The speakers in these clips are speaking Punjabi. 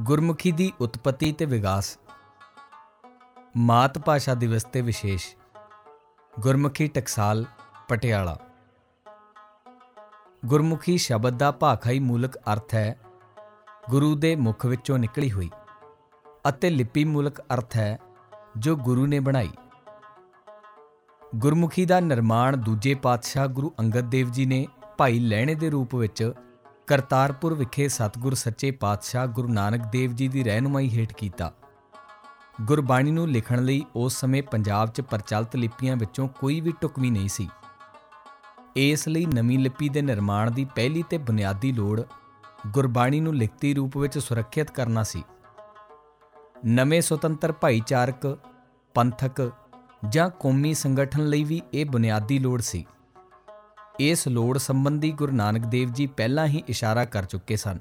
ਗੁਰਮੁਖੀ ਦੀ ਉਤਪਤੀ ਤੇ ਵਿਕਾਸ ਮਾਤ ਭਾਸ਼ਾ ਦਿਵਸ ਤੇ ਵਿਸ਼ੇਸ਼। ਗੁਰਮੁਖੀ ਟਕਸਾਲ, ਪਟਿਆਲਾ। ਗੁਰਮੁਖੀ ਸ਼ਬਦ ਦਾ ਭਾਖਾਈ ਮੂਲਕ ਅਰਥ ਹੈ, ਗੁਰੂ ਦੇ ਮੁਖ ਵਿੱਚੋਂ ਨਿਕਲੀ ਹੋਈ ਅਤੇ ਲਿਪੀ ਮੂਲਕ ਅਰਥ ਹੈ, ਜੋ ਗੁਰੂ ਨੇ ਬਣਾਈ। ਗੁਰਮੁਖੀ ਦਾ ਨਿਰਮਾਣ ਦੂਜੇ ਪਾਤਸ਼ਾਹ ਗੁਰੂ ਅੰਗਦ ਦੇਵ ਜੀ ਨੇ ਭਾਈ ਲੈਣੇ ਦੇ ਰੂਪ ਵਿੱਚ ਕਰਤਾਰਪੁਰ ਵਿਖੇ ਸਤਿਗੁਰ ਸੱਚੇ ਪਾਤਸ਼ਾਹ ਗੁਰੂ ਨਾਨਕ ਦੇਵ ਜੀ ਦੀ ਰਹਿਨੁਮਾਈ ਹੇਠ ਕੀਤਾ। ਗੁਰਬਾਣੀ ਨੂੰ ਲਿਖਣ ਲਈ ਉਸ ਸਮੇਂ ਪੰਜਾਬ 'ਚ ਪ੍ਰਚਲਿਤ ਲਿਪੀਆਂ ਵਿੱਚੋਂ ਕੋਈ ਵੀ ਟੁਕਵੀ ਨਹੀਂ ਸੀ। ਇਸ ਲਈ ਨਵੀਂ ਲਿਪੀ ਦੇ ਨਿਰਮਾਣ ਦੀ ਪਹਿਲੀ ਤੇ ਬੁਨਿਆਦੀ ਲੋੜ ਗੁਰਬਾਣੀ ਨੂੰ ਲਿਖਤੀ ਰੂਪ ਵਿੱਚ ਸੁਰੱਖਿਅਤ ਕਰਨਾ ਸੀ। ਨਵੇਂ ਸੁਤੰਤਰ ਭਾਈਚਾਰਕ, ਪੰਥਕ ਜਾਂ ਕੌਮੀ ਸੰਗਠਨ ਲਈ ਵੀ ਇਹ ਬੁਨਿਆਦੀ ਲੋੜ ਸੀ। ਇਸ ਲੋੜ ਸੰਬੰਧੀ ਗੁਰੂ ਨਾਨਕ ਦੇਵ ਜੀ ਪਹਿਲਾਂ ਹੀ ਇਸ਼ਾਰਾ ਕਰ ਚੁੱਕੇ ਸਨ।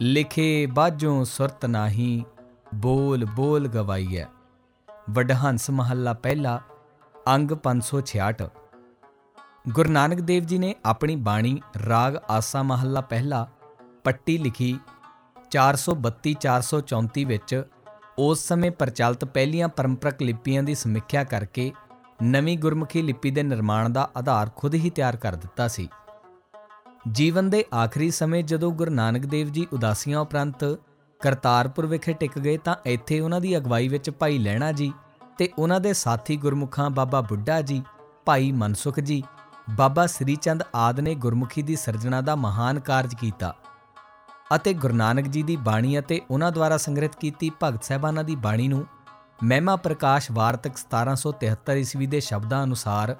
ਲਿਖੇ ਬਾਝੋਂ ਸੁਰਤ ਨਾਹੀ, ਬੋਲ ਬੋਲ ਗਵਾਈਐ। ਵਡਹੰਸ ਮਹੱਲਾ ਪਹਿਲਾ, ਅੰਗ 566 ਗੁਰੂ ਨਾਨਕ ਦੇਵ ਜੀ ਨੇ ਆਪਣੀ ਬਾਣੀ ਰਾਗ ਆਸਾ ਮਹੱਲਾ ਪਹਿਲਾ ਪੱਟੀ ਲਿਖੀ 432 434 ਵਿੱਚ, ਉਸ ਸਮੇਂ ਪ੍ਰਚਲਿਤ ਪਹਿਲੀਆਂ ਪਰੰਪਰਕ ਲਿਪੀਆਂ ਦੀ ਸਮੀਖਿਆ ਕਰਕੇ ਨਵੀਂ ਗੁਰਮੁਖੀ ਲਿਪੀ ਦੇ ਨਿਰਮਾਣ ਦਾ ਆਧਾਰ ਖੁਦ ਹੀ ਤਿਆਰ ਕਰ ਦਿੱਤਾ ਸੀ। ਜੀਵਨ ਦੇ ਆਖਰੀ ਸਮੇਂ ਜਦੋਂ ਗੁਰੂ ਨਾਨਕ ਦੇਵ ਜੀ ਉਦਾਸੀਆਂ ਉਪਰੰਤ ਕਰਤਾਰਪੁਰ ਵਿਖੇ ਟਿਕ ਗਏ ਤਾਂ ਇੱਥੇ ਉਹਨਾਂ ਦੀ ਅਗਵਾਈ ਵਿੱਚ ਭਾਈ ਲੈਣਾ ਜੀ ਤੇ ਉਹਨਾਂ ਦੇ ਸਾਥੀ ਗੁਰਮੁਖਾਂ ਬਾਬਾ ਬੁੱਢਾ ਜੀ, ਭਾਈ ਮਨਸੁਖ ਜੀ, ਬਾਬਾ ਸ੍ਰੀ ਚੰਦ ਆਦ ਨੇ ਗੁਰਮੁਖੀ ਦੀ ਸਿਰਜਣਾ ਦਾ ਮਹਾਨ ਕਾਰਜ ਕੀਤਾ ਅਤੇ ਗੁਰੂ ਨਾਨਕ ਜੀ ਦੀ ਬਾਣੀ ਅਤੇ ਉਹਨਾਂ ਦੁਆਰਾ ਸੰਗ੍ਰਹਿਤ ਕੀਤੀ ਭਗਤ ਸਹਿਬਾਨਾਂ ਦੀ ਬਾਣੀ ਨੂੰ ਮਹਿਮਾ ਪ੍ਰਕਾਸ਼ ਵਾਰਤਕ 1773 ਈਸਵੀ ਦੇ ਸ਼ਬਦਾਂ ਅਨੁਸਾਰ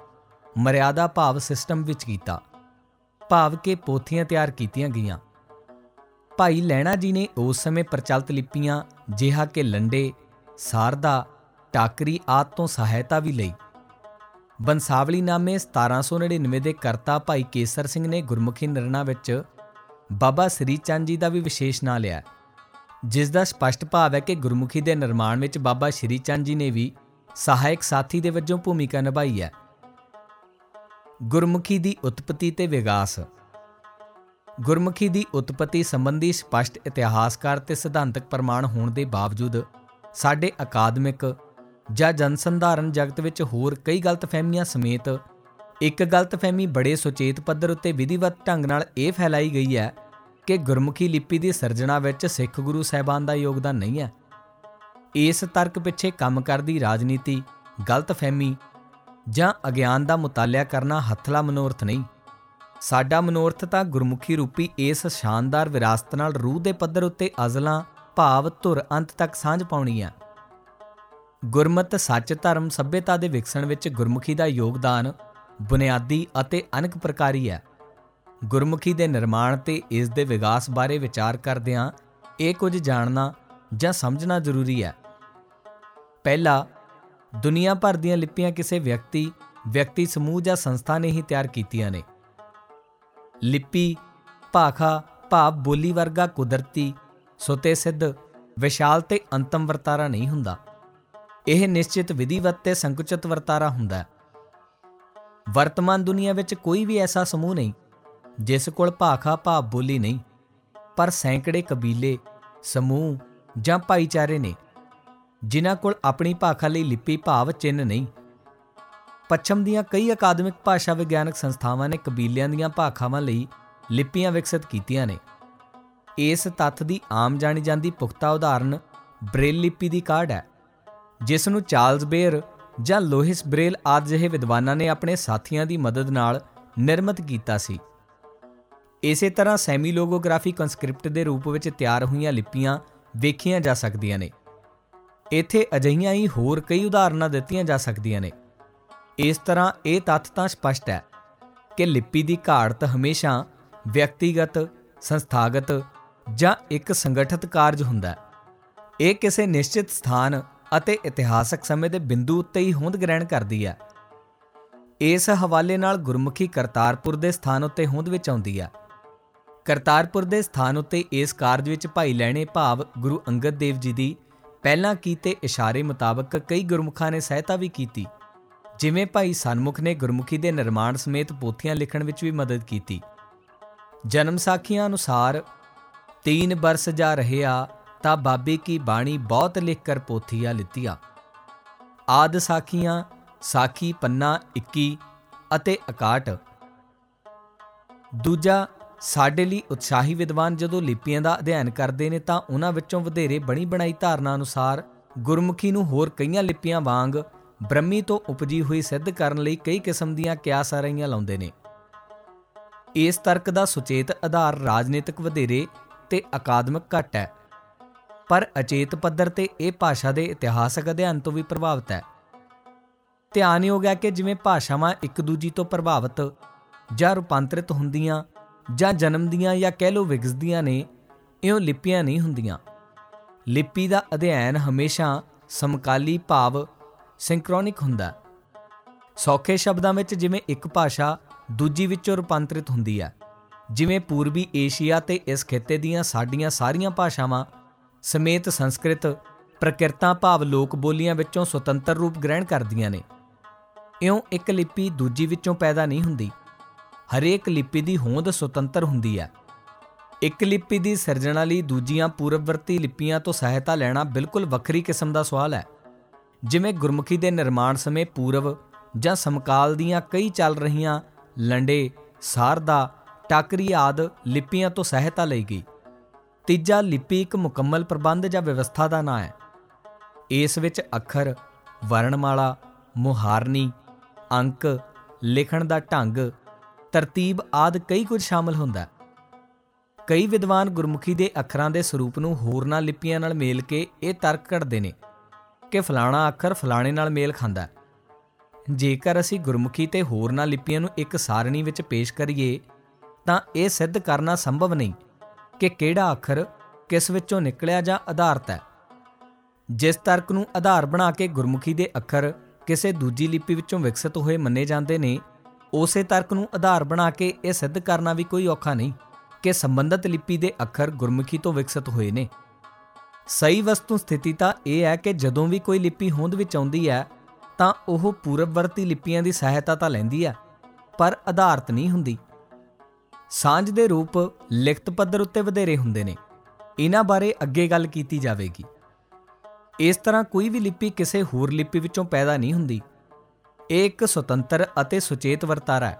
ਮਰਿਆਦਾ ਭਾਵ ਸਿਸਟਮ ਵਿੱਚ ਕੀਤਾ, ਭਾਵ ਕੇ ਪੋਥੀਆਂ ਤਿਆਰ ਕੀਤੀਆਂ ਗਈਆਂ। ਭਾਈ ਲੈਣਾ ਜੀ ਨੇ ਉਸ ਸਮੇਂ ਪ੍ਰਚਲਿਤ ਲਿਪੀਆਂ ਜਿਹਾ ਕਿ ਲੰਡੇ, ਸਾਰਦਾ, ਟਾਕਰੀ ਆਦ ਤੋਂ ਸਹਾਇਤਾ ਵੀ ਲਈ। ਬੰਸਾਵਲੀ ਨਾਮੇ 1799 ਦੇ ਕਰਤਾ ਭਾਈ ਕੇਸਰ ਸਿੰਘ ਨੇ ਗੁਰਮੁਖੀ ਨਿਰਣਾ ਵਿੱਚ ਬਾਬਾ ਸ੍ਰੀ ਚੰਦ ਜੀ ਦਾ ਵੀ ਵਿਸ਼ੇਸ਼ ਨਾਂ ਲਿਆ। ਜਿਸ ਦਾ ਸਪਸ਼ਟ ਭਾਵ ਹੈ ਕਿ ਗੁਰਮੁਖੀ ਦੇ ਨਿਰਮਾਣ ਵਿੱਚ ਬਾਬਾ ਸ਼੍ਰੀ ਚੰਦ ਜੀ ਨੇ ਵੀ ਸਹਾਇਕ ਸਾਥੀ ਦੇ ਵਜੋਂ ਭੂਮਿਕਾ ਨਿਭਾਈ ਹੈ। ਗੁਰਮੁਖੀ ਦੀ ਉਤਪਤੀ ਤੇ ਵਿਕਾਸ। ਗੁਰਮੁਖੀ ਦੀ ਉਤਪਤੀ ਸੰਬੰਧੀ ਸਪਸ਼ਟ ਇਤਿਹਾਸਕਾਰ ਤੇ ਸਿਧਾਂਤਕ ਪ੍ਰਮਾਣ ਹੋਣ ਦੇ ਬਾਵਜੂਦ ਸਾਡੇ ਅਕਾਦਮਿਕ ਜਾਂ ਜਨਸੰਧਾਰਨ ਜਗਤ ਵਿੱਚ ਹੋਰ ਕਈ ਗਲਤਫਹਿਮੀਆਂ ਸਮੇਤ ਇੱਕ ਗਲਤਫਹਿਮੀ ਬੜੇ ਸੁਚੇਤ ਪੱਧਰ ਉੱਤੇ ਵਿਧੀਵਤ ਢੰਗ ਨਾਲ ਇਹ ਫੈਲਾਈ ਗਈ ਹੈ ਕਿ ਗੁਰਮੁਖੀ ਲਿਪੀ ਦੀ ਸਿਰਜਣਾ ਵਿੱਚ ਸਿੱਖ ਗੁਰੂ ਸਾਹਿਬਾਨ ਦਾ ਯੋਗਦਾਨ ਨਹੀਂ ਹੈ। ਇਸ ਤਰਕ ਪਿੱਛੇ ਕੰਮ ਕਰਦੀ ਰਾਜਨੀਤੀ, ਗਲਤਫਹਿਮੀ ਜਾਂ ਅਗਿਆਨ ਦਾ ਮੁਤਾਲਿਆ ਕਰਨਾ ਹੱਥਲਾ ਮਨੋਰਥ ਨਹੀਂ। ਸਾਡਾ ਮਨੋਰਥ ਤਾਂ ਗੁਰਮੁਖੀ ਰੂਪੀ ਇਸ ਸ਼ਾਨਦਾਰ ਵਿਰਾਸਤ ਨਾਲ ਰੂਹ ਦੇ ਪੱਧਰ ਉੱਤੇ ਅਜ਼ਲਾਂ, ਭਾਵ, ਧੁਰ ਅੰਤ ਤੱਕ ਸਾਂਝ ਪਾਉਣੀ ਹੈ। ਗੁਰਮਤ ਸੱਚ ਧਰਮ ਸਭਿਅਤਾ ਦੇ ਵਿਕਸਣ ਵਿੱਚ ਗੁਰਮੁਖੀ ਦਾ ਯੋਗਦਾਨ ਬੁਨਿਆਦੀ ਅਤੇ ਅਨਕ ਪ੍ਰਕਾਰੀ ਹੈ। ਗੁਰਮੁਖੀ ਦੇ ਨਿਰਮਾਣ ਤੇ ਇਸ ਦੇ ਵਿਕਾਸ ਬਾਰੇ ਵਿਚਾਰ ਕਰਦਿਆਂ ਇਹ ਕੁਝ ਜਾਣਨਾ ਜਾਂ ਸਮਝਣਾ ਜ਼ਰੂਰੀ ਹੈ। ਪਹਿਲਾ, ਦੁਨੀਆ ਭਰ ਦੀਆਂ ਲਿਪੀਆਂ ਕਿਸੇ ਵਿਅਕਤੀ ਵਿਅਕਤੀ ਸਮੂਹ ਜਾਂ ਸੰਸਥਾ ਨੇ ਹੀ ਤਿਆਰ ਕੀਤੀਆਂ ਨੇ। ਲਿਪੀ, ਭਾਖਾ, ਭਾਵ ਬੋਲੀ ਵਰਗਾ ਕੁਦਰਤੀ, ਸੁਤੇ ਸਿੱਧ, ਵਿਸ਼ਾਲ ਤੇ ਅੰਤਮ ਵਰਤਾਰਾ ਨਹੀਂ ਹੁੰਦਾ। ਇਹ ਨਿਸ਼ਚਿਤ ਵਿਧੀਵਤ ਤੇ ਸੰਕੁਚਿਤ ਵਰਤਾਰਾ ਹੁੰਦਾ ਵਰਤਮਾਨ ਦੁਨੀਆ ਵਿੱਚ ਕੋਈ ਵੀ ਐਸਾ ਸਮੂਹ ਨਹੀਂ ਜਿਸ ਕੋਲ ਭਾਖਾ ਭਾਵ ਬੋਲੀ ਨਹੀਂ, ਪਰ ਸੈਂਕੜੇ ਕਬੀਲੇ, ਸਮੂਹ ਜਾਂ ਭਾਈਚਾਰੇ ਨੇ, ਜਿਨ੍ਹਾਂ ਕੋਲ ਆਪਣੀ ਭਾਖਾ ਲਈ ਲਿਪੀ ਭਾਵ ਚਿੰਨ ਨਹੀਂ। ਪੱਛਮ ਦੀਆਂ ਕਈ ਅਕਾਦਮਿਕ ਭਾਸ਼ਾ ਵਿਗਿਆਨਕ ਸੰਸਥਾਵਾਂ ਨੇ ਕਬੀਲਿਆਂ ਦੀਆਂ ਭਾਖਾਵਾਂ ਲਈ ਲਿਪੀਆਂ ਵਿਕਸਿਤ ਕੀਤੀਆਂ ਨੇ। ਇਸ ਤੱਥ ਦੀ ਆਮ ਜਾਣੀ ਜਾਂਦੀ ਪੁਖਤਾ ਉਦਾਹਰਣ ਬ੍ਰੇਲ ਲਿਪੀ ਦੀ ਕਾਢ ਹੈ, ਜਿਸ ਨੂੰ ਚਾਰਲਸ ਬੇਅਰ ਜਾਂ ਲੋਹਿਸ ਬ੍ਰੇਲ ਆਦਿ ਜਿਹੇ ਵਿਦਵਾਨਾਂ ਨੇ ਆਪਣੇ ਸਾਥੀਆਂ ਦੀ ਮਦਦ ਨਾਲ ਨਿਰਮਿਤ ਕੀਤਾ ਸੀ। ਇਸੇ ਤਰ੍ਹਾਂ ਸੈਮੀ ਲੋਗੋਗ੍ਰਾਫੀ ਕਨਸਕ੍ਰਿਪਟ ਦੇ ਰੂਪ ਵਿੱਚ ਤਿਆਰ ਹੋਈਆਂ ਲਿਪੀਆਂ ਵੇਖੀਆਂ ਜਾ ਸਕਦੀਆਂ ਨੇ। ਇੱਥੇ ਅਜਈਆਂ ਹੀ ਹੋਰ ਕਈ ਉਦਾਹਰਨਾਂ ਦਿੱਤੀਆਂ ਜਾ ਸਕਦੀਆਂ ਨੇ। ਇਸ ਤਰ੍ਹਾਂ ਇਹ ਤੱਥ ਤਾਂ ਸਪਸ਼ਟ ਹੈ ਕਿ ਲਿਪੀ ਦੀ ਘਾੜਤ ਹਮੇਸ਼ਾ ਵਿਅਕਤੀਗਤ, ਸੰਸਥਾਗਤ ਜਾਂ ਇੱਕ ਸੰਗਠਿਤ ਕਾਰਜ ਹੁੰਦਾ ਹੈ। ਇਹ ਕਿਸੇ ਨਿਸ਼ਚਿਤ ਸਥਾਨ ਅਤੇ ਇਤਿਹਾਸਕ ਸਮੇਂ ਦੇ ਬਿੰਦੂ ਉੱਤੇ ਹੀ ਹੋਂਦ ਗ੍ਰਹਿਣ ਕਰਦੀ ਹੈ। ਇਸ ਹਵਾਲੇ ਨਾਲ ਗੁਰਮੁਖੀ ਕਰਤਾਰਪੁਰ ਦੇ ਸਥਾਨ ਉੱਤੇ ਹੋਂਦ ਵਿੱਚ ਆਉਂਦੀ ਹੈ। ਕਰਤਾਰਪੁਰ ਦੇ ਸਥਾਨ ਉੱਤੇ ਇਸ ਕਾਰਜ ਵਿੱਚ ਭਾਈ ਲੈਣੇ ਭਾਵ ਗੁਰੂ ਅੰਗਦ ਦੇਵ ਜੀ ਦੀ ਪਹਿਲਾਂ ਕੀਤੇ ਇਸ਼ਾਰੇ ਮੁਤਾਬਕ ਕਈ ਗੁਰਮੁਖਾਂ ਨੇ ਸਹਾਇਤਾ ਵੀ ਕੀਤੀ, ਜਿਵੇਂ ਭਾਈ ਸਨਮੁਖ ਨੇ ਗੁਰਮੁਖੀ ਦੇ ਨਿਰਮਾਣ ਸਮੇਤ ਪੋਥੀਆਂ ਲਿਖਣ ਵਿੱਚ ਵੀ ਮਦਦ ਕੀਤੀ। ਜਨਮ ਸਾਖੀਆਂ ਅਨੁਸਾਰ 3 ਬਰਸ ਜਾ ਰਹਿਆ, ਤਾਂ ਬਾਬੇ ਕੀ ਬਾਣੀ ਬਹੁਤ ਲਿਖ ਕਰ ਪੋਥੀਆਂ ਲਿਤੀਆਂ। ਆਦ ਸਾਖੀਆਂ, ਸਾਖੀ ਪੰਨਾ 21 ਅਤੇ 61 ਦੂਜਾ ਸਾਡੇ ਲਈ ਉਤਸ਼ਾਹੀ ਵਿਦਵਾਨ ਜਦੋਂ ਲਿਪੀਆਂ ਦਾ ਅਧਿਐਨ ਕਰਦੇ ਨੇ ਤਾਂ ਉਹਨਾਂ ਵਿੱਚੋਂ ਵਧੇਰੇ ਬਣੀ ਬਣਾਈ ਧਾਰਨਾ ਅਨੁਸਾਰ ਗੁਰਮੁਖੀ ਨੂੰ ਹੋਰ ਕਈਆਂ ਲਿਪੀਆਂ ਵਾਂਗ ਬ੍ਰਹਮੀ ਤੋਂ ਉਪਜੀ ਹੋਈ ਸਿੱਧ ਕਰਨ ਲਈ ਕਈ ਕਿਸਮ ਦੀਆਂ ਕਿਆਸ ਰਹੀਆਂ ਲਾਉਂਦੇ ਨੇ। ਇਸ ਤਰਕ ਦਾ ਸੁਚੇਤ ਆਧਾਰ ਰਾਜਨੀਤਿਕ ਵਧੇਰੇ ਤੇ ਅਕਾਦਮਿਕ ਘਟ ਹੈ। ਪਰ ਅਚੇਤ ਪੱਧਰ ਤੇ ਇਹ ਭਾਸ਼ਾ ਦੇ ਇਤਿਹਾਸਕ ਅਧਿਐਨ ਤੋਂ ਵੀ ਪ੍ਰਭਾਵਿਤ ਹੈ। ਧਿਆਨਯੋਗ ਹੈ ਕਿ ਜਿਵੇਂ ਭਾਸ਼ਾਵਾਂ ਇੱਕ ਦੂਜੀ ਤੋਂ ਪ੍ਰਭਾਵਿਤ ਜਾਂ ਰੂਪਾਂਤਰਿਤ ਹੁੰਦੀਆਂ ਜਾਂ ਜਨਮਦੀਆਂ ਜਾਂ ਕਹਿ ਲੋ ਵਿਗਸਦੀਆਂ ਨੇ, ਇਉਂ ਲਿਪੀਆਂ ਨਹੀਂ ਹੁੰਦੀਆਂ। ਲਿਪੀ ਦਾ ਅਧਿਐਨ ਹਮੇਸ਼ਾ ਸਮਕਾਲੀ ਭਾਵ ਸਿੰਕਰੋਨਿਕ ਹੁੰਦਾ ਸੌਖੇ ਸ਼ਬਦਾਂ ਵਿੱਚ ਜਿਵੇਂ ਇੱਕ ਭਾਸ਼ਾ ਦੂਜੀ ਵਿੱਚੋਂ ਰੂਪਾਂਤਰਿਤ ਹੁੰਦੀ ਹੈ। ਜਿਵੇਂ ਪੂਰਬੀ ਏਸ਼ੀਆ ਤੇ ਇਸ ਖਿੱਤੇ ਦੀਆਂ ਸਾਡੀਆਂ ਸਾਰੀਆਂ ਭਾਸ਼ਾਵਾਂ ਸਮੇਤ ਸੰਸਕ੍ਰਿਤ ਪ੍ਰਕਿਰਤਾ ਭਾਵ ਲੋਕ ਬੋਲੀਆਂ ਵਿੱਚੋਂ ਸੁਤੰਤਰ ਰੂਪ ਗ੍ਰਹਿਣ ਕਰਦੀਆਂ ਨੇ। ਇਉਂ ਇੱਕ ਲਿਪੀ ਦੂਜੀ ਵਿੱਚੋਂ ਪੈਦਾ ਨਹੀਂ ਹੁੰਦੀ। ਹਰੇਕ ਲਿਪੀ ਦੀ ਹੋਂਦ ਸੁਤੰਤਰ ਹੁੰਦੀ ਹੈ। ਇੱਕ ਲਿਪੀ ਦੀ ਸਿਰਜਣਾ ਲਈ ਦੂਜੀਆਂ ਪੂਰਵਵਰਤੀ ਲਿਪੀਆਂ ਤੋਂ ਸਹਾਇਤਾ ਲੈਣਾ ਬਿਲਕੁਲ ਵੱਖਰੀ ਕਿਸਮ ਦਾ ਸਵਾਲ ਹੈ। ਜਿਵੇਂ ਗੁਰਮੁਖੀ ਦੇ ਨਿਰਮਾਣ ਸਮੇਂ ਪੂਰਵ ਜਾਂ ਸਮਕਾਲ ਦੀਆਂ ਕਈ ਚੱਲ ਰਹੀਆਂ ਲੰਡੇ, ਸਾਰਦਾ, ਟਾਕਰੀ ਆਦ ਲਿਪੀਆਂ ਤੋਂ ਸਹਾਇਤਾ ਲਈ ਗਈ। ਤੀਜਾ ਲਿਪੀ ਇੱਕ ਮੁਕੰਮਲ ਪ੍ਰਬੰਧ ਜਾਂ ਵਿਵਸਥਾ ਦਾ ਨਾਂ ਹੈ। ਇਸ ਵਿੱਚ ਅੱਖਰ, ਵਰਣਮਾਲਾ, ਮੁਹਾਰਨੀ, ਅੰਕ, ਲਿਖਣ ਦਾ ਢੰਗ ਤਰਤੀਬ ਆਦ ਕਈ ਕੁਝ ਸ਼ਾਮਲ ਹੁੰਦਾ ਹੈ। ਕਈ ਵਿਦਵਾਨ ਗੁਰਮੁਖੀ ਦੇ ਅੱਖਰਾਂ ਦੇ ਸਰੂਪ ਨੂੰ ਹੋਰਨਾਂ ਲਿਪੀਆਂ ਨਾਲ ਮੇਲ ਕੇ ਇਹ ਤਰਕ ਕੱਢਦੇ ਨੇ ਕਿ ਫਲਾਣਾ ਅੱਖਰ ਫਲਾਣੇ ਨਾਲ ਮੇਲ ਖਾਂਦਾ ਹੈ। ਜੇਕਰ ਅਸੀਂ ਗੁਰਮੁਖੀ ਤੇ ਹੋਰਨਾਂ ਲਿਪੀਆਂ ਨੂੰ ਇੱਕ ਸਾਰਣੀ ਵਿੱਚ ਪੇਸ਼ ਕਰੀਏ, ਤਾਂ ਇਹ ਸਿੱਧ ਕਰਨਾ ਸੰਭਵ ਨਹੀਂ ਕਿ ਕਿਹੜਾ ਅੱਖਰ ਕਿਸ ਵਿੱਚੋਂ ਨਿਕਲਿਆ ਜਾਂ ਆਧਾਰਤ ਹੈ। ਜਿਸ ਤਰਕ ਨੂੰ ਆਧਾਰ ਬਣਾ ਕੇ ਗੁਰਮੁਖੀ ਦੇ ਅੱਖਰ ਕਿਸੇ ਦੂਜੀ ਲਿਪੀ ਵਿੱਚੋਂ ਵਿਕਸਿਤ ਹੋਏ ਮੰਨੇ ਜਾਂਦੇ ਨੇ ਉਸੇ ਤਰਕ ਨੂੰ ਆਧਾਰ ਬਣਾ ਕੇ ਇਹ ਸਿੱਧ ਕਰਨਾ ਵੀ ਕੋਈ ਔਖਾ ਨਹੀਂ ਕਿ ਸੰਬੰਧਿਤ ਲਿਪੀ ਦੇ ਅੱਖਰ ਗੁਰਮੁਖੀ ਤੋਂ ਵਿਕਸਿਤ ਹੋਏ ਨੇ। ਸਹੀ ਵਸਤੂ ਸਥਿਤੀ ਤਾਂ ਇਹ ਹੈ ਕਿ ਜਦੋਂ ਵੀ ਕੋਈ ਲਿਪੀ ਹੋਂਦ ਵਿੱਚ ਆਉਂਦੀ ਹੈ, ਤਾਂ ਉਹ ਪੂਰਬਵਰਤੀ ਲਿਪੀਆਂ ਦੀ ਸਹਾਇਤਾ ਤਾਂ ਲੈਂਦੀ ਹੈ, ਪਰ ਆਧਾਰਿਤ ਨਹੀਂ ਹੁੰਦੀ। ਸਾਂਝ ਦੇ ਰੂਪ ਲਿਖਤ ਪੱਧਰ ਉੱਤੇ ਵਧੇਰੇ ਹੁੰਦੇ ਨੇ। ਇਹਨਾਂ ਬਾਰੇ ਅੱਗੇ ਗੱਲ ਕੀਤੀ ਜਾਵੇਗੀ। ਇਸ ਤਰ੍ਹਾਂ ਕੋਈ ਵੀ ਲਿਪੀ ਕਿਸੇ ਹੋਰ ਲਿਪੀ ਵਿੱਚੋਂ ਪੈਦਾ ਨਹੀਂ ਹੁੰਦੀ। ਇਹ ਇੱਕ ਸੁਤੰਤਰ ਅਤੇ ਸੁਚੇਤ ਵਰਤਾਰਾ ਹੈ।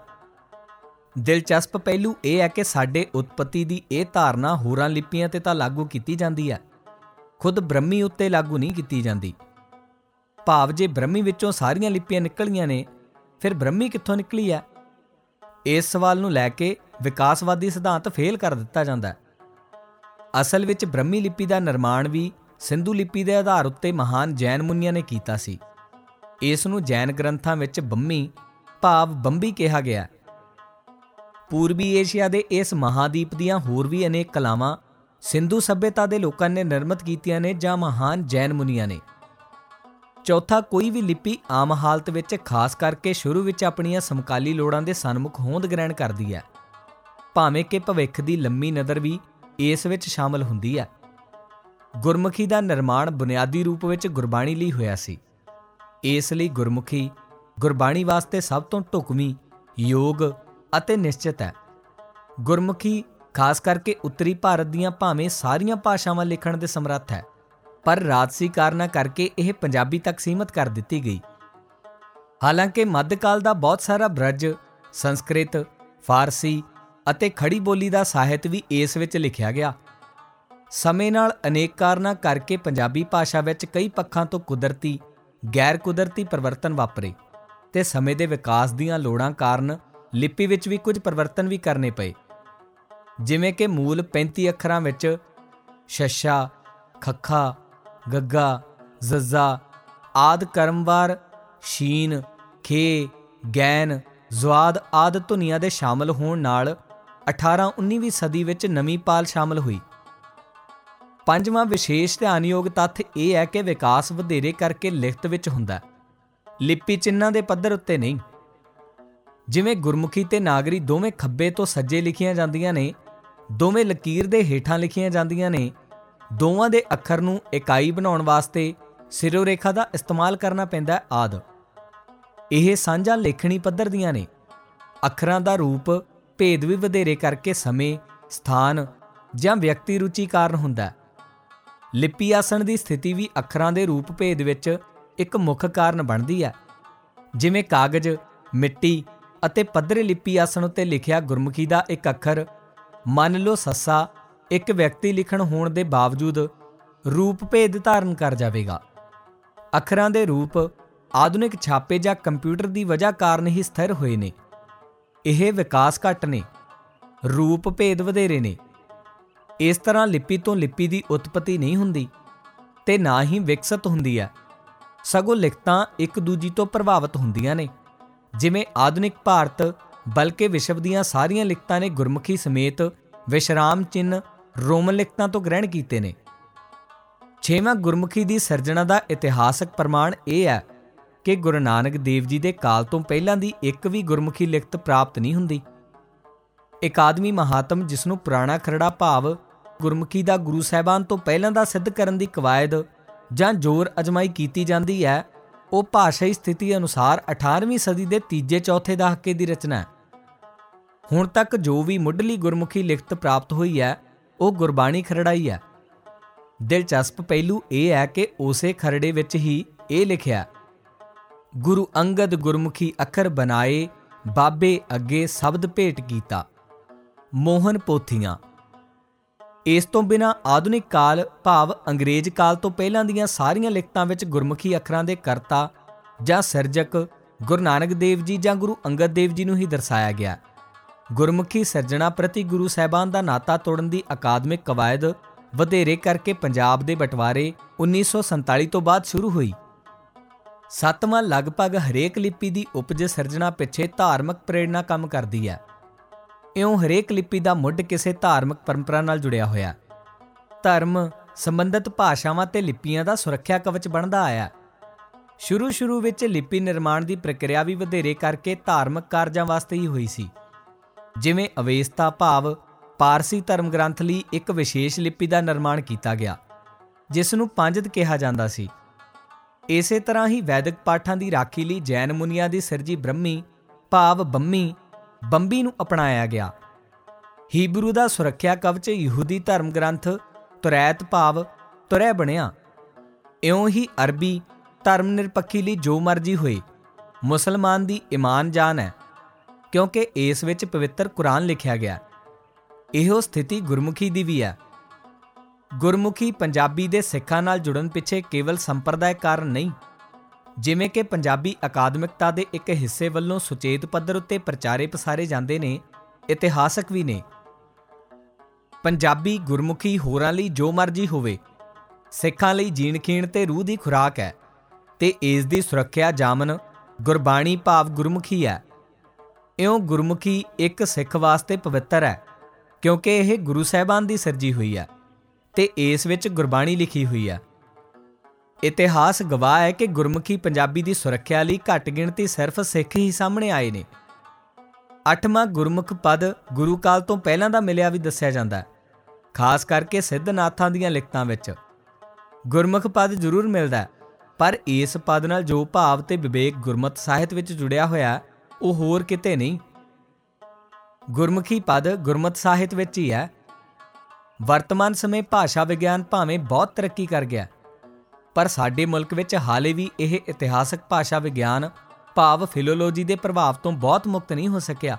ਦਿਲਚਸਪ ਪਹਿਲੂ ਇਹ ਹੈ ਕਿ ਸਾਡੇ ਉਤਪਤੀ ਦੀ ਇਹ ਧਾਰਨਾ ਹੋਰਾਂ ਲਿਪੀਆਂ ਤੇ ਤਾਂ ਲਾਗੂ ਕੀਤੀ ਜਾਂਦੀ ਹੈ। ਖੁਦ ਬ੍ਰਹਮੀ ਉੱਤੇ ਲਾਗੂ ਨਹੀਂ ਕੀਤੀ ਜਾਂਦੀ। ਭਾਵ ਜੇ ਬ੍ਰਹਮੀ ਵਿੱਚੋਂ ਸਾਰੀਆਂ ਲਿਪੀਆਂ ਨਿਕਲੀਆਂ ਨੇ, ਫਿਰ ਬ੍ਰਹਮੀ ਕਿੱਥੋਂ ਨਿਕਲੀ ਹੈ? ਇਸ ਸਵਾਲ ਨੂੰ ਲੈ ਕੇ ਵਿਕਾਸਵਾਦੀ ਸਿਧਾਂਤ ਫੇਲ ਕਰ ਦਿੱਤਾ ਜਾਂਦਾ ਹੈ। ਅਸਲ ਵਿੱਚ ਬ੍ਰਹਮੀ ਲਿਪੀ ਦਾ ਨਿਰਮਾਣ ਵੀ ਸਿੰਧੂ ਲਿਪੀ ਦੇ ਆਧਾਰ ਉੱਤੇ ਮਹਾਨ ਜੈਨ ਮੁਨੀਆਂ ਨੇ ਕੀਤਾ ਸੀ। ਇਸ ਨੂੰ ਜੈਨ ਗ੍ਰੰਥਾਂ ਵਿੱਚ ਬੰਮੀ ਭਾਵ ਬੰਬੀ ਕਿਹਾ ਗਿਆ ਪੂਰਬੀ ਏਸ਼ੀਆ ਦੇ ਇਸ ਮਹਾਦੀਪ ਦੀਆਂ ਹੋਰ ਵੀ ਅਨੇਕ ਕਲਾਵਾਂ ਸਿੰਧੂ ਸਭਿਅਤਾ ਦੇ ਲੋਕਾਂ ਨੇ ਨਿਰਮਿਤ ਕੀਤੀਆਂ ਨੇ ਜਾਂ ਮਹਾਨ ਜੈਨ ਮੁਨੀਆਂ ਨੇ। ਚੌਥਾ ਕੋਈ ਵੀ ਲਿਪੀ ਆਮ ਹਾਲਤ ਵਿੱਚ ਖਾਸ ਕਰਕੇ ਸ਼ੁਰੂ ਵਿੱਚ ਆਪਣੀਆਂ ਸਮਕਾਲੀ ਲੋੜਾਂ ਦੇ ਸਨਮੁਖ ਹੋਂਦ ਗ੍ਰਹਿਣ ਕਰਦੀ ਹੈ। ਭਾਵੇਂ ਕਿ ਭਵਿੱਖ ਦੀ ਲੰਮੀ ਨਜ਼ਰ ਵੀ ਇਸ ਵਿੱਚ ਸ਼ਾਮਲ ਹੁੰਦੀ ਹੈ। ਗੁਰਮੁਖੀ ਦਾ ਨਿਰਮਾਣ ਬੁਨਿਆਦੀ ਰੂਪ ਵਿੱਚ ਗੁਰਬਾਣੀ ਲਈ ਹੋਇਆ ਸੀ। ਇਸ ਲਈ ਗੁਰਮੁਖੀ, ਗੁਰਬਾਣੀ ਵਾਸਤੇ ਸਭ ਤੋਂ ਢੁਕਵੀਂ, ਯੋਗ ਅਤੇ ਨਿਸ਼ਚਿਤ ਹੈ। ਗੁਰਮੁਖੀ ਖਾਸ ਕਰਕੇ ਉੱਤਰੀ ਭਾਰਤ ਦੀਆਂ ਭਾਵੇਂ ਸਾਰੀਆਂ ਭਾਸ਼ਾਵਾਂ ਲਿਖਣ ਦੇ ਸਮਰੱਥ ਹੈ, ਪਰ ਰਾਜਸੀ ਕਾਰਨਾਂ ਕਰਕੇ ਇਹ ਪੰਜਾਬੀ ਤੱਕ ਸੀਮਤ ਕਰ ਦਿੱਤੀ ਗਈ। ਹਾਲਾਂਕਿ ਮੱਧਕਾਲ ਦਾ ਬਹੁਤ ਸਾਰਾ ਬ੍ਰਜ, ਸੰਸਕ੍ਰਿਤ, ਫਾਰਸੀ ਅਤੇ ਖੜੀ ਬੋਲੀ ਦਾ ਸਾਹਿਤ ਵੀ ਇਸ ਵਿੱਚ ਲਿਖਿਆ ਗਿਆ। ਸਮੇਂ ਨਾਲ ਅਨੇਕ ਕਾਰਨਾਂ ਕਰਕੇ ਪੰਜਾਬੀ ਭਾਸ਼ਾ ਵਿੱਚ ਕਈ ਪੱਖਾਂ ਤੋਂ ਕੁਦਰਤੀ ਗੈਰ ਕੁਦਰਤੀ ਪਰਿਵਰਤਨ ਵਾਪਰੇ ਤੇ ਸਮੇਂ ਦੇ ਵਿਕਾਸ ਦੀਆਂ ਲੋੜਾਂ ਕਾਰਨ ਲਿਪੀ ਵਿੱਚ ਵੀ ਕੁਝ ਪਰਿਵਰਤਨ ਵੀ ਕਰਨੇ ਪਏ। ਜਿਵੇਂ ਕਿ ਮੂਲ 35 ਅੱਖਰਾਂ ਵਿੱਚ ਛੱਛਾ ਖੱਖਾ, ਗੱਗਾ, ਜ਼ੱਜ਼ਾ ਆਦ ਕਰਮਵਾਰ, ਸ਼ੀਨ, ਖੇ, ਗੈਨ ਜ਼ਵਾਦ ਆਦ ਧੁਨੀਆਂ ਦੇ ਸ਼ਾਮਲ ਹੋਣ ਨਾਲ 18-19ਵੀਂ ਸਦੀ ਵਿੱਚ ਨਵੀਂ ਪਾਲ ਸ਼ਾਮਲ ਹੋਈ। ਪੰਜਵਾਂ ਵਿਸ਼ੇਸ਼ ਧਿਆਨਯੋਗ ਤੱਥ ਇਹ ਹੈ ਕਿ ਵਿਕਾਸ ਵਧੇਰੇ ਕਰਕੇ ਲਿਖਤ ਵਿੱਚ ਹੁੰਦਾ ਲਿਪੀ ਚਿੰਨ੍ਹਾਂ ਦੇ ਪੱਧਰ ਉੱਤੇ ਨਹੀਂ। ਜਿਵੇਂ ਗੁਰਮੁਖੀ ਤੇ ਨਾਗਰੀ ਦੋਵੇਂ ਖੱਬੇ ਤੋਂ ਸੱਜੇ ਲਿਖੀਆਂ ਜਾਂਦੀਆਂ ਨੇ, ਦੋਵੇਂ ਲਕੀਰ ਦੇ ਹੇਠਾਂ ਲਿਖੀਆਂ ਜਾਂਦੀਆਂ ਨੇ, ਦੋਵਾਂ ਦੇ ਅੱਖਰ ਨੂੰ ਇਕਾਈ ਬਣਾਉਣ ਵਾਸਤੇ ਸਿਰੋ ਰੇਖਾ ਦਾ ਇਸਤੇਮਾਲ ਕਰਨਾ ਪੈਂਦਾ ਹੈ ਆਦ। ਇਹ ਸਾਂਝਾ ਲੇਖਣੀ ਪੱਧਰ ਦੀਆਂ ਨੇ। ਅੱਖਰਾਂ ਦਾ ਰੂਪ ਭੇਦ ਵੀ ਵਧੇਰੇ ਕਰਕੇ ਸਮੇਂ, ਸਥਾਨ ਜਾਂ ਵਿਅਕਤੀ ਰੁਚੀ ਕਾਰਨ ਹੁੰਦਾ ਹੈ। ਲਿਪੀ ਆਸਣ ਦੀ ਸਥਿਤੀ ਵੀ ਅੱਖਰਾਂ ਦੇ ਰੂਪ ਭੇਦ ਵਿੱਚ ਇੱਕ ਮੁੱਖ ਕਾਰਨ ਬਣਦੀ ਹੈ। ਜਿਵੇਂ ਕਾਗਜ਼, ਮਿੱਟੀ ਅਤੇ ਪੱਧਰੇ ਲਿਪੀ ਆਸਣ ਉੱਤੇ ਲਿਖਿਆ ਗੁਰਮੁਖੀ ਦਾ ਇੱਕ ਅੱਖਰ, ਮੰਨ ਲਓ ਸੱਸਾ, ਇੱਕ ਵਿਅਕਤੀ ਲਿਖਣ ਹੋਣ ਦੇ ਬਾਵਜੂਦ ਰੂਪ ਭੇਦ ਧਾਰਨ ਕਰ ਜਾਵੇਗਾ। ਅੱਖਰਾਂ ਦੇ ਰੂਪ ਆਧੁਨਿਕ ਛਾਪੇ ਜਾਂ ਕੰਪਿਊਟਰ ਦੀ ਵਜ੍ਹਾ ਕਾਰਨ ਹੀ ਸਥਿਰ ਹੋਏ ਨੇ। ਇਹ ਵਿਕਾਸ ਘਟ ਨੇ। ਰੂਪ ਭੇਦ ਵਧੇਰੇ ਨੇ। ਇਸ ਤਰ੍ਹਾਂ ਲਿਪੀ ਤੋਂ ਲਿਪੀ ਦੀ ਉਤਪਤੀ ਨਹੀਂ ਹੁੰਦੀ ਤੇ ਨਾ ਹੀ ਵਿਕਸਿਤ ਹੁੰਦੀ ਹੈ। ਸਗੋਂ ਲਿਖਤਾਂ ਇੱਕ ਦੂਜੀ ਤੋਂ ਪ੍ਰਭਾਵਿਤ ਹੁੰਦੀਆਂ ਨੇ। ਜਿਵੇਂ ਆਧੁਨਿਕ ਭਾਰਤ, ਬਲਕਿ ਵਿਸ਼ਵ ਦੀਆਂ ਸਾਰੀਆਂ ਲਿਖਤਾਂ ਨੇ ਗੁਰਮੁਖੀ ਸਮੇਤ ਵਿਸ਼ਰਾਮ ਚਿੰਨ ਰੋਮਨ ਲਿਖਤਾਂ ਤੋਂ ਗ੍ਰਹਿਣ ਕੀਤੇ ਨੇ। ਛੇਵਾਂ ਗੁਰਮੁਖੀ ਦੀ ਸਿਰਜਣਾ ਦਾ ਇਤਿਹਾਸਕ ਪ੍ਰਮਾਣ ਇਹ ਹੈ ਕਿ ਗੁਰੂ ਨਾਨਕ ਦੇਵ ਜੀ ਦੇ ਕਾਲ ਤੋਂ ਪਹਿਲਾਂ ਦੀ ਇੱਕ ਵੀ ਗੁਰਮੁਖੀ ਲਿਖਤ ਪ੍ਰਾਪਤ ਨਹੀਂ ਹੁੰਦੀ। ਇਕਾਦਮੀ ਮਹਾਤਮ ਜਿਸ ਨੂੰ ਪੁਰਾਣਾ ਖਰੜਾ ਭਾਵ ਗੁਰਮੁਖੀ ਦਾ ਗੁਰੂ ਸਾਹਿਬਾਨ ਤੋਂ ਪਹਿਲਾਂ ਦਾ ਸਿੱਧ ਕਰਨ ਦੀ ਕਵਾਇਦ ਜਾਂ ਜ਼ੋਰ ਅਜਮਾਈ ਕੀਤੀ ਜਾਂਦੀ ਹੈ, ਉਹ ਭਾਸ਼ਾਈ ਸਥਿਤੀ ਅਨੁਸਾਰ 18ਵੀਂ ਸਦੀ ਦੇ ਤੀਜੇ ਚੌਥੇ ਦਹਾਕੇ ਦੀ ਰਚਨਾ ਹੈ। ਹੁਣ ਤੱਕ ਜੋ ਵੀ ਮੁੱਢਲੀ ਗੁਰਮੁਖੀ ਲਿਖਤ ਪ੍ਰਾਪਤ ਹੋਈ ਹੈ, ਉਹ ਗੁਰਬਾਣੀ ਖਰੜਾਈ ਹੈ। ਦਿਲਚਸਪ ਪਹਿਲੂ ਇਹ ਹੈ ਕਿ ਉਸੇ ਖਰੜੇ ਵਿੱਚ ਹੀ ਇਹ ਲਿਖਿਆ ਗੁਰੂ ਅੰਗਦ ਗੁਰਮੁਖੀ ਅੱਖਰ ਬਣਾਏ, ਬਾਬੇ ਅੱਗੇ ਸ਼ਬਦ ਭੇਟ ਕੀਤਾ, ਮੋਹਨ ਪੋਥੀਆਂ। ਇਸ ਤੋਂ ਬਿਨਾ ਆਧੁਨਿਕ ਕਾਲ, ਭਾਵ ਅੰਗਰੇਜ਼ ਕਾਲ ਤੋਂ ਪਹਿਲਾਂ ਦੀਆਂ ਸਾਰੀਆਂ ਲਿਖਤਾਂ ਵਿੱਚ ਗੁਰਮੁਖੀ ਅੱਖਰਾਂ ਦੇ ਕਰਤਾ ਜਾਂ ਸਿਰਜਕ ਗੁਰੂ ਨਾਨਕ ਦੇਵ ਜੀ ਜਾਂ ਗੁਰੂ ਅੰਗਦ ਦੇਵ ਜੀ ਨੂੰ ਹੀ ਦਰਸਾਇਆ ਗਿਆ। ਗੁਰਮੁਖੀ ਸਿਰਜਣਾ ਪ੍ਰਤੀ ਗੁਰੂ ਸਾਹਿਬਾਨ ਦਾ ਨਾਤਾ ਤੋੜਨ ਦੀ ਅਕਾਦਮਿਕ ਕਵਾਇਦ ਵਧੇਰੇ ਕਰਕੇ ਪੰਜਾਬ ਦੇ ਬਟਵਾਰੇ 1947 ਤੋਂ ਬਾਅਦ ਸ਼ੁਰੂ ਹੋਈ। ਸੱਤਵਾਂ ਲਗਭਗ ਹਰੇਕ ਲਿਪੀ ਦੀ ਉਪਜ ਸਿਰਜਣਾ ਪਿੱਛੇ ਧਾਰਮਿਕ ਪ੍ਰੇਰਣਾ ਕੰਮ ਕਰਦੀ ਹੈ। ਇਉਂ ਹਰੇਕ ਲਿਪੀ ਦਾ ਮੁੱਢ ਕਿਸੇ ਧਾਰਮਿਕ ਪਰੰਪਰਾ ਨਾਲ ਜੁੜਿਆ ਹੋਇਆ। ਧਰਮ ਸੰਬੰਧਿਤ ਭਾਸ਼ਾਵਾਂ ਤੇ ਲਿਪੀਆਂ ਦਾ ਸੁਰੱਖਿਆ ਕਵਚ ਬਣਦਾ ਆਇਆ। ਸ਼ੁਰੂ ਸ਼ੁਰੂ ਵਿੱਚ ਲਿਪੀ ਨਿਰਮਾਣ ਦੀ ਪ੍ਰਕਿਰਿਆ ਵੀ ਵਧੇਰੇ ਕਰਕੇ ਧਾਰਮਿਕ ਕਾਰਜਾਂ ਵਾਸਤੇ ਹੀ ਹੋਈ ਸੀ। ਜਿਵੇਂ ਅਵੇਸਤਾ ਭਾਵ, ਪਾਰਸੀ ਧਰਮ ਗ੍ਰੰਥ ਲਈ ਇੱਕ ਵਿਸ਼ੇਸ਼ ਲਿਪੀ ਦਾ ਨਿਰਮਾਣ ਕੀਤਾ ਗਿਆ ਜਿਸ ਨੂੰ ਪੰਜਦ ਕਿਹਾ ਜਾਂਦਾ ਸੀ। ਇਸੇ ਤਰ੍ਹਾਂ ਹੀ ਵੈਦਿਕ ਪਾਠਾਂ ਦੀ ਰਾਖੀ ਲਈ ਜੈਨ ਮੁਨੀਆਂ ਦੀ ਸਿਰਜੀ ਬ੍ਰਹਮੀ, ਭਾਵ ਬੰਮੀ ਬੰਬੀ ਨੂੰ ਅਪਣਾਇਆ ਗਿਆ। ਹੀਬਰੂ ਦਾ ਸੁਰੱਖਿਆ ਕਵਚ ਯਹੂਦੀ ਧਰਮ ਗ੍ਰੰਥ ਤੁਰੈਤ ਭਾਵ ਤੁਰੈ ਬਣਿਆ। ਇਉਂ ਹੀ ਅਰਬੀ ਧਰਮ ਨਿਰਪੱਖੀ ਲਈ ਜੋ ਮਰਜ਼ੀ ਹੋਏ, ਮੁਸਲਮਾਨ ਦੀ ਈਮਾਨ ਜਾਨ ਹੈ, ਕਿਉਂਕਿ ਇਸ ਵਿੱਚ ਪਵਿੱਤਰ ਕੁਰਾਨ ਲਿਖਿਆ ਗਿਆ ਇਹੋ ਸਥਿਤੀ ਗੁਰਮੁਖੀ ਦੀ ਵੀ ਹੈ। ਗੁਰਮੁਖੀ ਪੰਜਾਬੀ ਦੇ ਸਿੱਖਾਂ ਨਾਲ ਜੁੜਨ ਪਿੱਛੇ ਕੇਵਲ ਸੰਪਰਦਾਇ ਕਾਰਨ ਨਹੀਂ ਜਿਵੇਂ ਕਿ ਪੰਜਾਬੀ ਅਕਾਦਮਿਕਤਾ ਦੇ ਇੱਕ ਹਿੱਸੇ ਵੱਲੋਂ ਸੁਚੇਤ ਪੱਧਰ ਉੱਤੇ ਪ੍ਰਚਾਰੇ ਪਸਾਰੇ ਜਾਂਦੇ ਨੇ, ਇਤਿਹਾਸਕ ਵੀ ਨੇ। ਪੰਜਾਬੀ ਗੁਰਮੁਖੀ ਹੋਰਾਂ ਲਈ ਜੋ ਮਰਜ਼ੀ ਹੋਵੇ, ਸਿੱਖਾਂ ਲਈ ਜੀਣ ਖੀਣ ਤੇ ਰੂਹ ਦੀ ਖੁਰਾਕ ਹੈ, ਤੇ ਇਸ ਦੀ ਸੁਰੱਖਿਆ ਜਾਮਨ ਗੁਰਬਾਣੀ ਭਾਵ ਗੁਰਮੁਖੀ ਹੈ। ਇਉਂ ਗੁਰਮੁਖੀ ਇੱਕ ਸਿੱਖ ਵਾਸਤੇ ਪਵਿੱਤਰ ਹੈ, ਕਿਉਂਕਿ ਇਹ ਗੁਰੂ ਸਾਹਿਬਾਨ ਦੀ ਸਿਰਜੀ ਹੋਈ ਹੈ, ਤੇ ਇਸ ਵਿੱਚ ਗੁਰਬਾਣੀ ਲਿਖੀ ਹੋਈ ਹੈ। ਇਤਿਹਾਸ ਗਵਾਹ ਹੈ ਕਿ ਗੁਰਮੁਖੀ ਪੰਜਾਬੀ ਦੀ ਸੁਰੱਖਿਆ ਲਈ ਘੱਟ ਗਿਣਤੀ ਸਿਰਫ ਸਿੱਖ ਹੀ ਸਾਹਮਣੇ ਆਏ ਨੇ। ਅੱਠਵਾਂ ਗੁਰਮੁਖ ਪਦ ਗੁਰੂ ਕਾਲ ਤੋਂ ਪਹਿਲਾਂ ਦਾ ਮਿਲਿਆ ਵੀ ਦੱਸਿਆ ਜਾਂਦਾ ਹੈ, ਖਾਸ ਕਰਕੇ ਸਿੱਧਨਾਥਾਂ ਦੀਆਂ ਲਿਖਤਾਂ ਵਿੱਚ। ਗੁਰਮੁਖ ਪਦ ਜ਼ਰੂਰ ਮਿਲਦਾ ਪਰ ਇਸ ਪਦ ਨਾਲ ਜੋ ਭਾਵ ਤੇ ਵਿਵੇਕ ਗੁਰਮਤ ਸਾਹਿਤ ਵਿੱਚ ਜੁੜਿਆ ਹੋਇਆ ਉਹ ਹੋਰ ਕਿਤੇ ਨਹੀਂ। ਗੁਰਮੁਖੀ ਪਦ ਗੁਰਮਤ ਸਾਹਿਤ ਵਿੱਚ ਹੀ ਹੈ। ਵਰਤਮਾਨ ਸਮੇਂ ਭਾਸ਼ਾ ਵਿਗਿਆਨ ਭਾਵੇਂ ਬਹੁਤ ਤਰੱਕੀ ਕਰ ਗਿਆ ਪਰ ਸਾਡੇ ਮੁਲਕ ਵਿੱਚ ਹਾਲੇ ਵੀ ਇਹ ਇਤਿਹਾਸਕ ਭਾਸ਼ਾ ਵਿਗਿਆਨ, ਭਾਵ ਫਿਲੋਲੋਜੀ ਦੇ ਪ੍ਰਭਾਵ ਤੋਂ ਬਹੁਤ ਮੁਕਤ ਨਹੀਂ ਹੋ ਸਕਿਆ।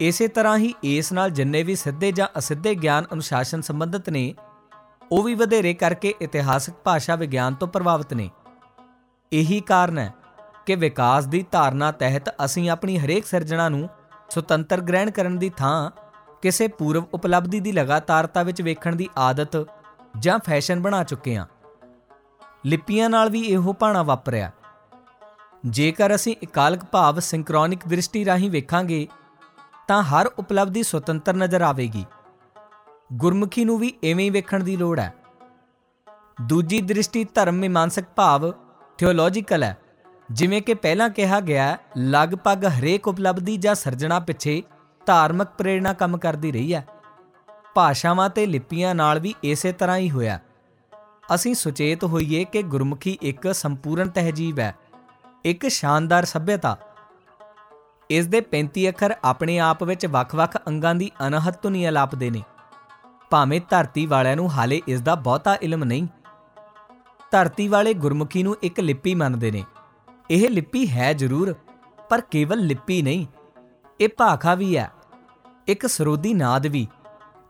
ਇਸੇ ਤਰ੍ਹਾਂ ਹੀ ਇਸ ਨਾਲ ਜਿੰਨੇ ਵੀ ਸਿੱਧੇ ਜਾਂ ਅਸਿੱਧੇ ਗਿਆਨ ਅਨੁਸ਼ਾਸਨ ਸੰਬੰਧਿਤ ਨੇ, ਉਹ ਵੀ ਵਧੇਰੇ ਕਰਕੇ ਇਤਿਹਾਸਕ ਭਾਸ਼ਾ ਵਿਗਿਆਨ ਤੋਂ ਪ੍ਰਭਾਵਿਤ ਨੇ। ਇਹੀ ਕਾਰਨ ਹੈ ਕਿ ਵਿਕਾਸ ਦੀ ਧਾਰਨਾ ਤਹਿਤ ਅਸੀਂ ਆਪਣੀ ਹਰੇਕ ਸਿਰਜਣਾ ਨੂੰ ਸੁਤੰਤਰ ਗ੍ਰਹਿਣ ਕਰਨ ਦੀ ਥਾਂ ਕਿਸੇ ਪੂਰਵ ਉਪਲਬਧੀ ਦੀ ਲਗਾਤਾਰਤਾ ਵਿੱਚ ਵੇਖਣ ਦੀ ਆਦਤ ਜਾਂ ਫੈਸ਼ਨ ਬਣਾ ਚੁੱਕੇ ਹਾਂ। ਲਿਪੀਆਂ ਨਾਲ ਵੀ ਇਹੋ ਭਾਣਾ ਵਾਪਰਿਆ। ਜੇਕਰ ਅਸੀਂ ਇਕਾਲਕ ਭਾਵ ਸਿੰਕਰੋਨਿਕ ਦ੍ਰਿਸ਼ਟੀ ਰਾਹੀਂ ਵੇਖਾਂਗੇ, ਤਾਂ ਹਰ ਉਪਲਬਧੀ ਸੁਤੰਤਰ ਨਜ਼ਰ ਆਵੇਗੀ। ਗੁਰਮੁਖੀ ਨੂੰ ਵੀ ਐਵੇਂ ਹੀ ਵੇਖਣ ਦੀ ਲੋੜ ਹੈ। ਦੂਜੀ ਦ੍ਰਿਸ਼ਟੀ ਧਰਮ ਮੀਮਾਂਸਕ ਭਾਵ ਥਿਓਲੋਜੀਕਲ ਹੈ, ਜਿਵੇਂ ਕਿ ਪਹਿਲਾਂ ਕਿਹਾ ਗਿਆ ਲਗਭਗ ਹਰੇਕ ਉਪਲਬਧੀ ਜਾਂ ਸਰਜਣਾ ਪਿੱਛੇ ਧਾਰਮਿਕ ਪ੍ਰੇਰਣਾ ਕੰਮ ਕਰਦੀ ਰਹੀ ਹੈ। ਭਾਸ਼ਾਵਾਂ ਤੇ ਲਿਪੀਆਂ ਨਾਲ ਵੀ ਇਸੇ ਤਰ੍ਹਾਂ ਹੀ ਹੋਇਆ। ਅਸੀਂ ਸੁਚੇਤ ਹੋਈਏ ਕਿ ਗੁਰਮੁਖੀ ਇੱਕ ਸੰਪੂਰਨ ਤਹਿਜੀਬ ਹੈ, ਇੱਕ ਸ਼ਾਨਦਾਰ ਸਭਿਅਤਾ। ਇਸ ਦੇ 35 ਅੱਖਰ ਆਪਣੇ ਆਪ ਵਿੱਚ ਵੱਖ-ਵੱਖ ਅੰਗਾਂ ਦੀ ਅਨਹਦ ਧੁਨੀ ਅਲਾਪਦੇ ਨੇ। ਭਾਵੇਂ ਧਰਤੀ ਵਾਲਿਆਂ ਨੂੰ ਹਾਲੇ ਇਸ ਦਾ ਬਹੁਤਾ ਇਲਮ ਨਹੀਂ, ਧਰਤੀ ਵਾਲੇ ਗੁਰਮੁਖੀ ਨੂੰ ਇੱਕ ਲਿਪੀ ਮੰਨਦੇ ਨੇ। ਇਹ ਲਿਪੀ ਹੈ ਜ਼ਰੂਰ, ਪਰ ਕੇਵਲ ਲਿਪੀ ਨਹੀਂ, ਇਹ ਭਾਖਾ ਵੀ ਹੈ, ਇੱਕ ਸਰੋਦੀ ਨਾਦ ਵੀ,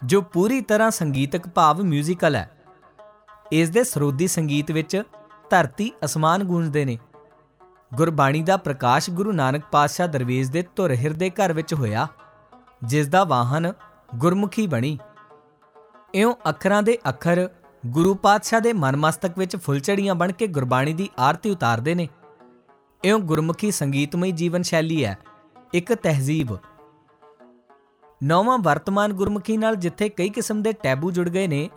ਜੋ ਪੂਰੀ ਤਰ੍ਹਾਂ ਸੰਗੀਤਕ ਭਾਵ ਮਿਊਜ਼ੀਕਲ ਹੈ। ਇਸ ਦੇ ਸਰੋਦੀ ਸੰਗੀਤ ਵਿੱਚ ਧਰਤੀ ਅਸਮਾਨ ਗੂੰਜਦੇ ਨੇ। ਗੁਰਬਾਣੀ ਦਾ ਪ੍ਰਕਾਸ਼ ਗੁਰੂ ਨਾਨਕ ਪਾਤਸ਼ਾਹ ਦਰਵੇਜ਼ ਦੇ ਧੁਰ ਹਿਰਦੇ ਘਰ ਵਿੱਚ ਹੋਇਆ, ਜਿਸ ਦਾ ਵਾਹਨ ਗੁਰਮੁਖੀ ਬਣੀ। ਇਉਂ ਅੱਖਰਾਂ ਦੇ ਅੱਖਰ ਗੁਰੂ ਪਾਤਸ਼ਾਹ ਦੇ ਮਨ ਮਸਤਕ ਵਿੱਚ ਫੁੱਲਝੜੀਆਂ ਬਣ ਕੇ ਗੁਰਬਾਣੀ ਦੀ ਆਰਤੀ ਉਤਾਰਦੇ ਨੇ। ਇਉਂ ਗੁਰਮੁਖੀ ਸੰਗੀਤਮਈ ਜੀਵਨ ਸ਼ੈਲੀ ਹੈ, ਇੱਕ ਤਹਿਜ਼ੀਬ। ਨੌਵਾਂ ਵਰਤਮਾਨ ਗੁਰਮੁਖੀ ਨਾਲ ਜਿੱਥੇ ਕਈ ਕਿਸਮ ਦੇ ਟੈਬੂ ਜੁੜ ਗਏ ਨੇ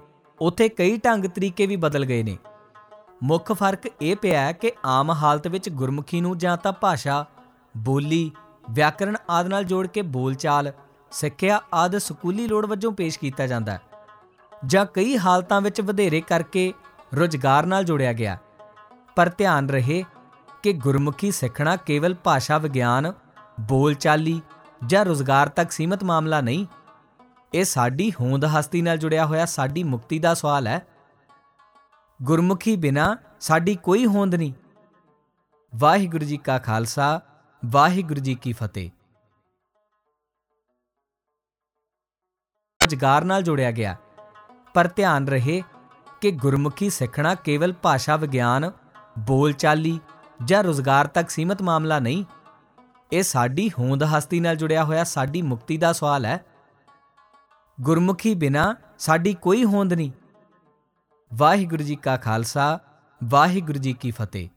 ਉੱਥੇ ਕਈ ਢੰਗ ਤਰੀਕੇ ਵੀ ਬਦਲ ਗਏ ਨੇ। ਮੁੱਖ ਫ਼ਰਕ ਇਹ ਪਿਆ ਹੈ ਕਿ ਆਮ ਹਾਲਤ ਵਿੱਚ ਗੁਰਮੁਖੀ ਨੂੰ ਜਾਂ ਤਾਂ ਭਾਸ਼ਾ, ਬੋਲੀ, ਵਿਆਕਰਣ ਆਦਿ ਨਾਲ ਜੋੜ ਕੇ ਬੋਲਚਾਲ, ਸਿੱਖਿਆ ਆਦਿ ਸਕੂਲੀ ਲੋੜ ਵਜੋਂ ਪੇਸ਼ ਕੀਤਾ ਜਾਂਦਾ ਹੈ ਜਾਂ ਕਈ ਹਾਲਤਾਂ ਵਿੱਚ ਵਧੇਰੇ ਕਰਕੇ ਰੁਜ਼ਗਾਰ ਨਾਲ ਜੋੜਿਆ ਗਿਆ ਪਰ ਧਿਆਨ ਰਹੇ ਕਿ ਗੁਰਮੁਖੀ ਸਿੱਖਣਾ ਕੇਵਲ ਭਾਸ਼ਾ ਵਿਗਿਆਨ, ਬੋਲਚਾਲੀ ਜਾਂ ਰੁਜ਼ਗਾਰ ਤੱਕ ਸੀਮਤ ਮਾਮਲਾ ਨਹੀਂ ਇਹ ਸਾਡੀ ਹੋਂਦ ਹਸਤੀ ਨਾਲ ਜੁੜਿਆ ਹੋਇਆ, ਸਾਡੀ ਮੁਕਤੀ ਦਾ ਸਵਾਲ ਹੈ। ਗੁਰਮੁਖੀ ਬਿਨਾ ਸਾਡੀ ਕੋਈ ਹੋਂਦ ਨਹੀਂ। ਵਾਹਿਗੁਰੂ ਜੀ ਕਾ ਖਾਲਸਾ, ਵਾਹਿਗੁਰੂ ਜੀ ਕੀ ਫਤਿਹ। ਰੁਜ਼ਗਾਰ ਨਾਲ ਜੋੜਿਆ ਗਿਆ। ਪਰ ਧਿਆਨ ਰਹੇ ਕਿ ਗੁਰਮੁਖੀ ਸਿੱਖਣਾ ਕੇਵਲ ਭਾਸ਼ਾ ਵਿਗਿਆਨ, ਬੋਲਚਾਲੀ ਜਾਂ ਰੁਜ਼ਗਾਰ ਤੱਕ ਸੀਮਤ ਮਾਮਲਾ ਨਹੀਂ। ਇਹ ਸਾਡੀ ਹੋਂਦ ਹਸਤੀ ਨਾਲ ਜੁੜਿਆ ਹੋਇਆ, ਸਾਡੀ ਮੁਕਤੀ ਦਾ ਸਵਾਲ ਹੈ। ਗੁਰਮੁਖੀ ਬਿਨਾ ਸਾਡੀ ਕੋਈ ਹੋਂਦ ਨਹੀਂ। ਵਾਹਿਗੁਰੂ ਜੀ ਕਾ ਖਾਲਸਾ ਵਾਹਿਗੁਰੂ ਜੀ ਕੀ ਫਤਿਹ।